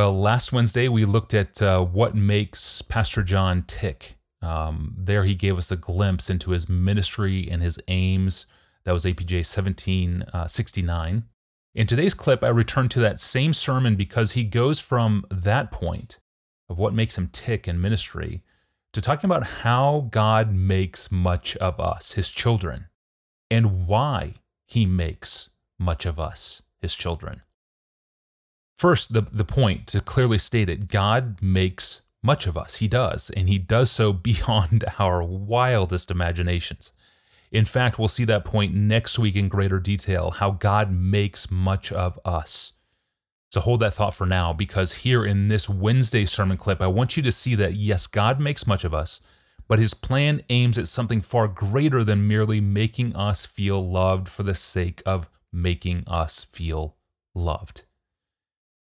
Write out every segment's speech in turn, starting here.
Well, last Wednesday we looked at uh, what makes Pastor John tick. Um, there he gave us a glimpse into his ministry and his aims. That was APJ 1769. Uh, in today's clip, I return to that same sermon because he goes from that point of what makes him tick in ministry to talking about how God makes much of us, his children, and why he makes much of us, his children. First, the, the point to clearly state it God makes much of us. He does, and he does so beyond our wildest imaginations. In fact, we'll see that point next week in greater detail how God makes much of us. So hold that thought for now, because here in this Wednesday sermon clip, I want you to see that yes, God makes much of us, but his plan aims at something far greater than merely making us feel loved for the sake of making us feel loved.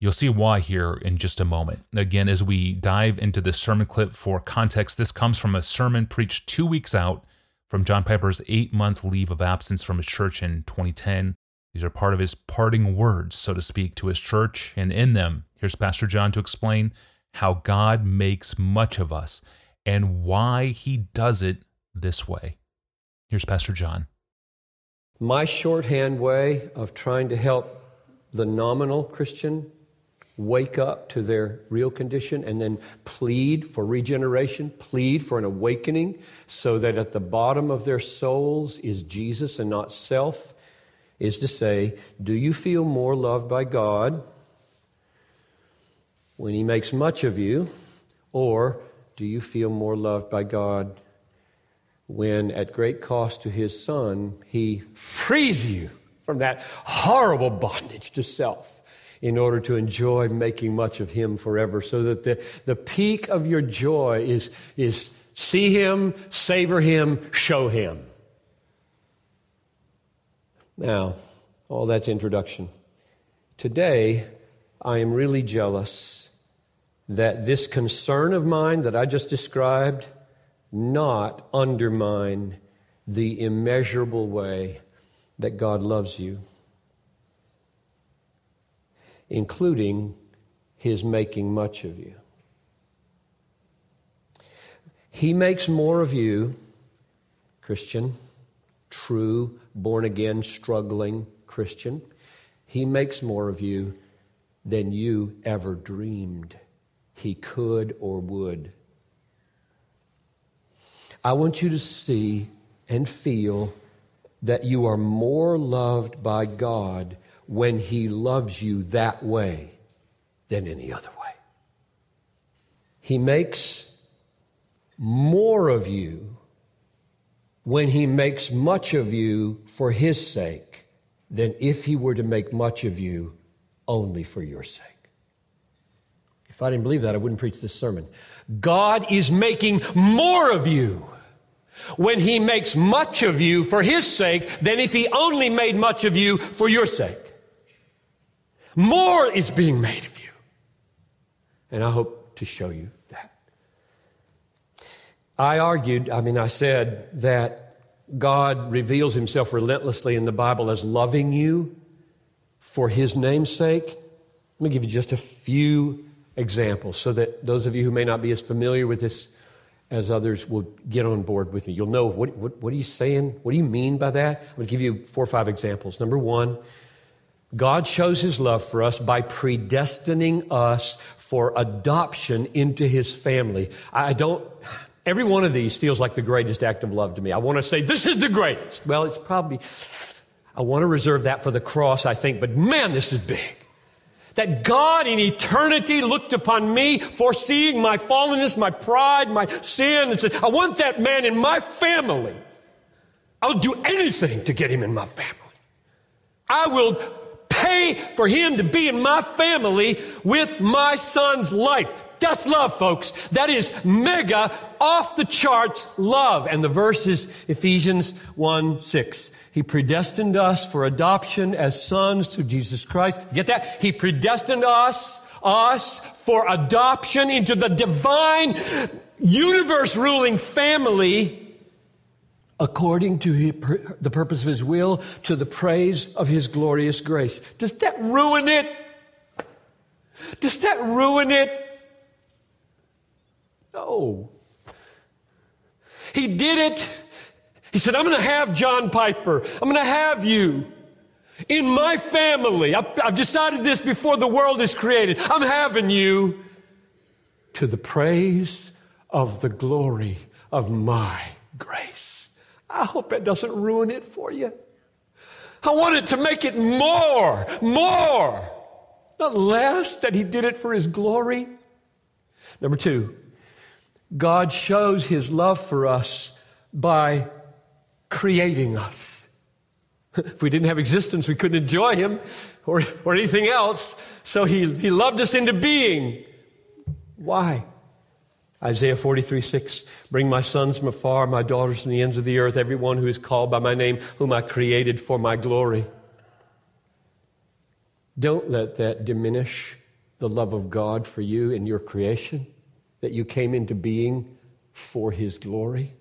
You'll see why here in just a moment. Again, as we dive into this sermon clip for context, this comes from a sermon preached two weeks out from John Piper's eight month leave of absence from his church in 2010. These are part of his parting words, so to speak, to his church, and in them, here's Pastor John to explain how God makes much of us and why he does it this way. Here's Pastor John. My shorthand way of trying to help the nominal Christian wake up to their real condition and then plead for regeneration, plead for an awakening, so that at the bottom of their souls is Jesus and not self, is to say, do you feel more loved by God when He makes much of you, or do you feel more loved by God when, at great cost to His Son, He frees you from that horrible bondage to self? In order to enjoy making much of Him forever. So that the, the peak of your joy is, is see Him, savor Him, show Him. Now, all that's introduction. Today, I am really jealous that this concern of mine that I just described not undermine the immeasurable way that God loves you, including His making much of you. He makes more of you, Christian, true, born again, struggling Christian. He makes more of you than you ever dreamed he could or would. I want you to see and feel that you are more loved by God when He loves you that way than any other way. He makes more of you when he makes much of you for his sake than if he were to make much of you only for your sake. If I didn't believe that, I wouldn't preach this sermon. God is making more of you when he makes much of you for his sake than if he only made much of you for your sake. More is being made of you. And I hope to show you that. I argued, I mean, I said that God reveals himself relentlessly in the Bible as loving you for his name's sake. Let me give you just a few examples so that those of you who may not be as familiar with this as others will get on board with me. You'll know what, what, what are you saying? What do you mean by that? I'm going to give you four or five examples. Number one, God shows his love for us by predestining us for adoption into his family. I don't, Every one of these feels like the greatest act of love to me. I want to say, this is the greatest. Well, it's probably, I want to reserve that for the cross, I think, but man, this is big. That God in eternity looked upon me, foreseeing my fallenness, my pride, my sin, and said, I want that man in my family. I'll do anything to get him in my family. I will pay for him to be in my family with my son's life. That's love, folks. That is mega, off the charts love. And the verse is Ephesians 1 6. He predestined us for adoption as sons to Jesus Christ. Get that? He predestined us, us for adoption into the divine, universe ruling family according to the purpose of his will, to the praise of his glorious grace. Does that ruin it? Does that ruin it? No. He did it. He said, I'm going to have John Piper. I'm going to have you in my family. I've, decided this before the world is created. I'm having you to the praise of the glory of my grace. I hope that doesn't ruin it for you. I wanted to make it more, more, not less, that He did it for His glory. Number two, God shows His love for us by creating us. If we didn't have existence, we couldn't enjoy Him or, or anything else. So he, he loved us into being. Why? Isaiah 43, 6. Bring my sons from afar, my daughters from the ends of the earth, everyone who is called by my name, whom I created for my glory. Don't let that diminish the love of God for you and your creation, that you came into being for his glory.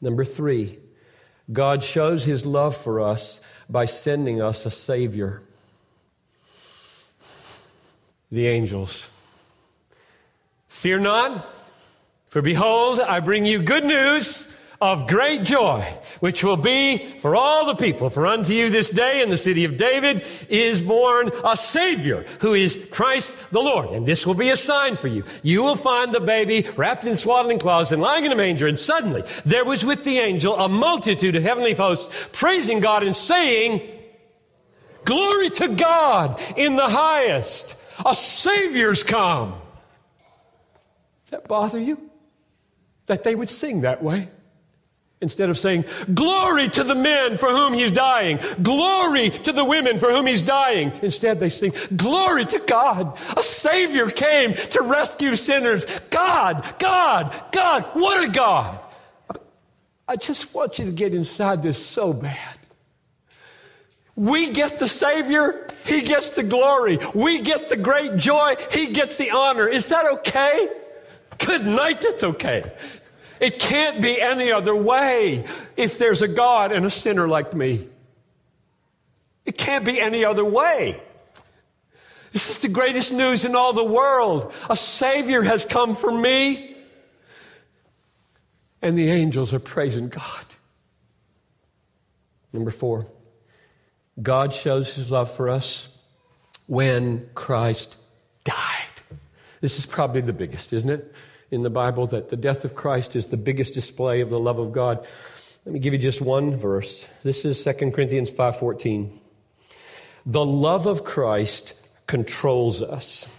Number three, God shows his love for us by sending us a Savior. The angels. Fear not. For behold, I bring you good news of great joy, which will be for all the people. For unto you this day in the city of David is born a Savior who is Christ the Lord. And this will be a sign for you. You will find the baby wrapped in swaddling cloths and lying in a manger. And suddenly there was with the angel a multitude of heavenly hosts praising God and saying, Glory to God in the highest. A Savior's come. Bother you? that they would sing that way. Instead of saying, Glory to the men for whom he's dying, glory to the women for whom he's dying. Instead, they sing, Glory to God. A Savior came to rescue sinners. God, God, God, what a God. I just want you to get inside this so bad. We get the Savior, He gets the glory. We get the great joy, He gets the honor. Is that okay? Good night, that's okay. It can't be any other way if there's a God and a sinner like me. It can't be any other way. This is the greatest news in all the world. A Savior has come for me. And the angels are praising God. Number four, God shows his love for us when Christ died. This is probably the biggest, isn't it? In the Bible that the death of Christ is the biggest display of the love of God. Let me give you just one verse. This is 2 Corinthians 5:14. The love of Christ controls us.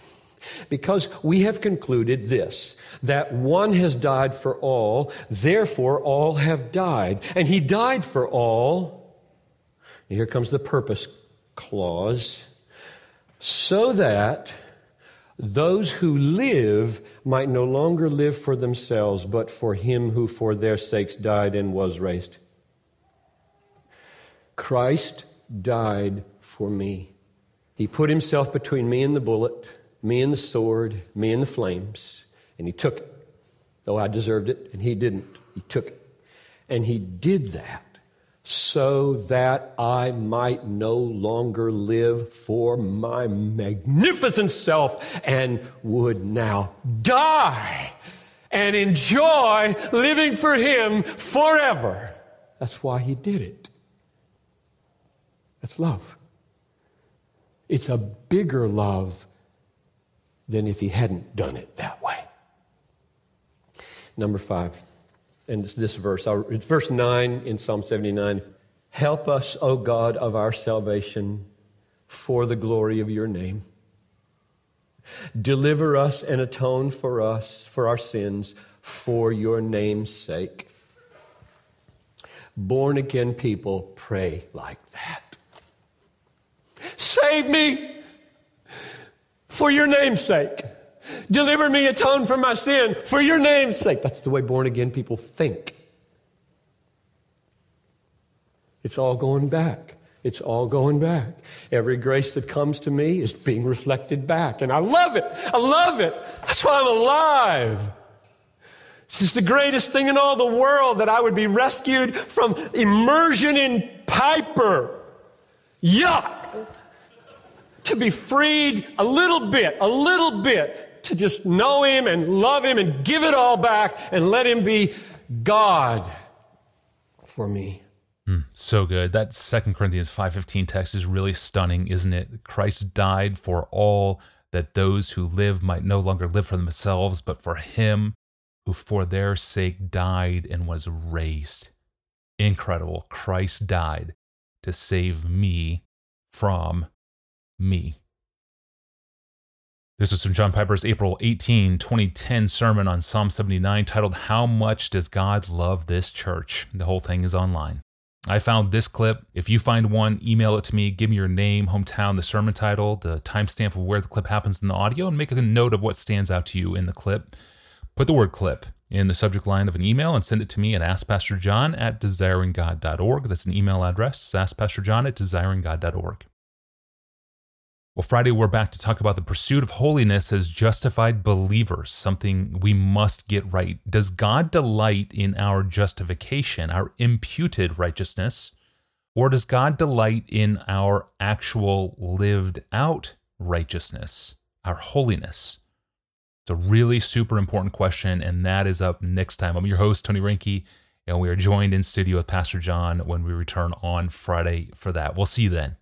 Because we have concluded this, that one has died for all, therefore all have died. And he died for all. here comes the purpose clause. So that those who live might no longer live for themselves, but for him who for their sakes died and was raised. Christ died for me. He put himself between me and the bullet, me and the sword, me and the flames, and he took it. Though I deserved it, and he didn't. He took it. And he did that so that I might no longer live for my magnificent self and would now die and enjoy living for Him forever. That's why He did it. That's love. It's a bigger love than if He hadn't done it that way. Number five and it's this verse. It's verse 9 in Psalm 79. Help us, O God of our salvation, for the glory of your name. Deliver us and atone for us, for our sins, for your name's sake. Born again people pray like that. Save me for your name's sake. Deliver me, atone for my sin for your name's sake. That's the way born again people think. It's all going back. It's all going back. Every grace that comes to me is being reflected back. And I love it. I love it. That's why I'm alive. This is the greatest thing in all the world that I would be rescued from immersion in Piper. Yuck! to be freed a little bit, a little bit to just know Him and love Him and give it all back and let Him be God for me. Mm, so good. That Second Corinthians 5:15 text is really stunning, isn't it? Christ died for all that those who live might no longer live for themselves, but for him who for their sake died and was raised. Incredible. Christ died to save me from me. This is from John Piper's April 18, 2010 sermon on Psalm 79 titled, How Much Does God Love This Church? The whole thing is online. I found this clip. If you find one, email it to me. Give me your name, hometown, the sermon title, the timestamp of where the clip happens in the audio, and make a note of what stands out to you in the clip. Put the word clip in the subject line of an email and send it to me at askpastorjohn at desiringgod.org. That's an email address, askpastorjohn at desiringgod.org. Well, Friday, we're back to talk about the pursuit of holiness as justified believers, something we must get right. Does God delight in our justification, our imputed righteousness, or does God delight in our actual lived out righteousness, our holiness? It's a really super important question, and that is up next time. I'm your host, Tony Reinke, and we are joined in studio with Pastor John when we return on Friday for that. We'll see you then.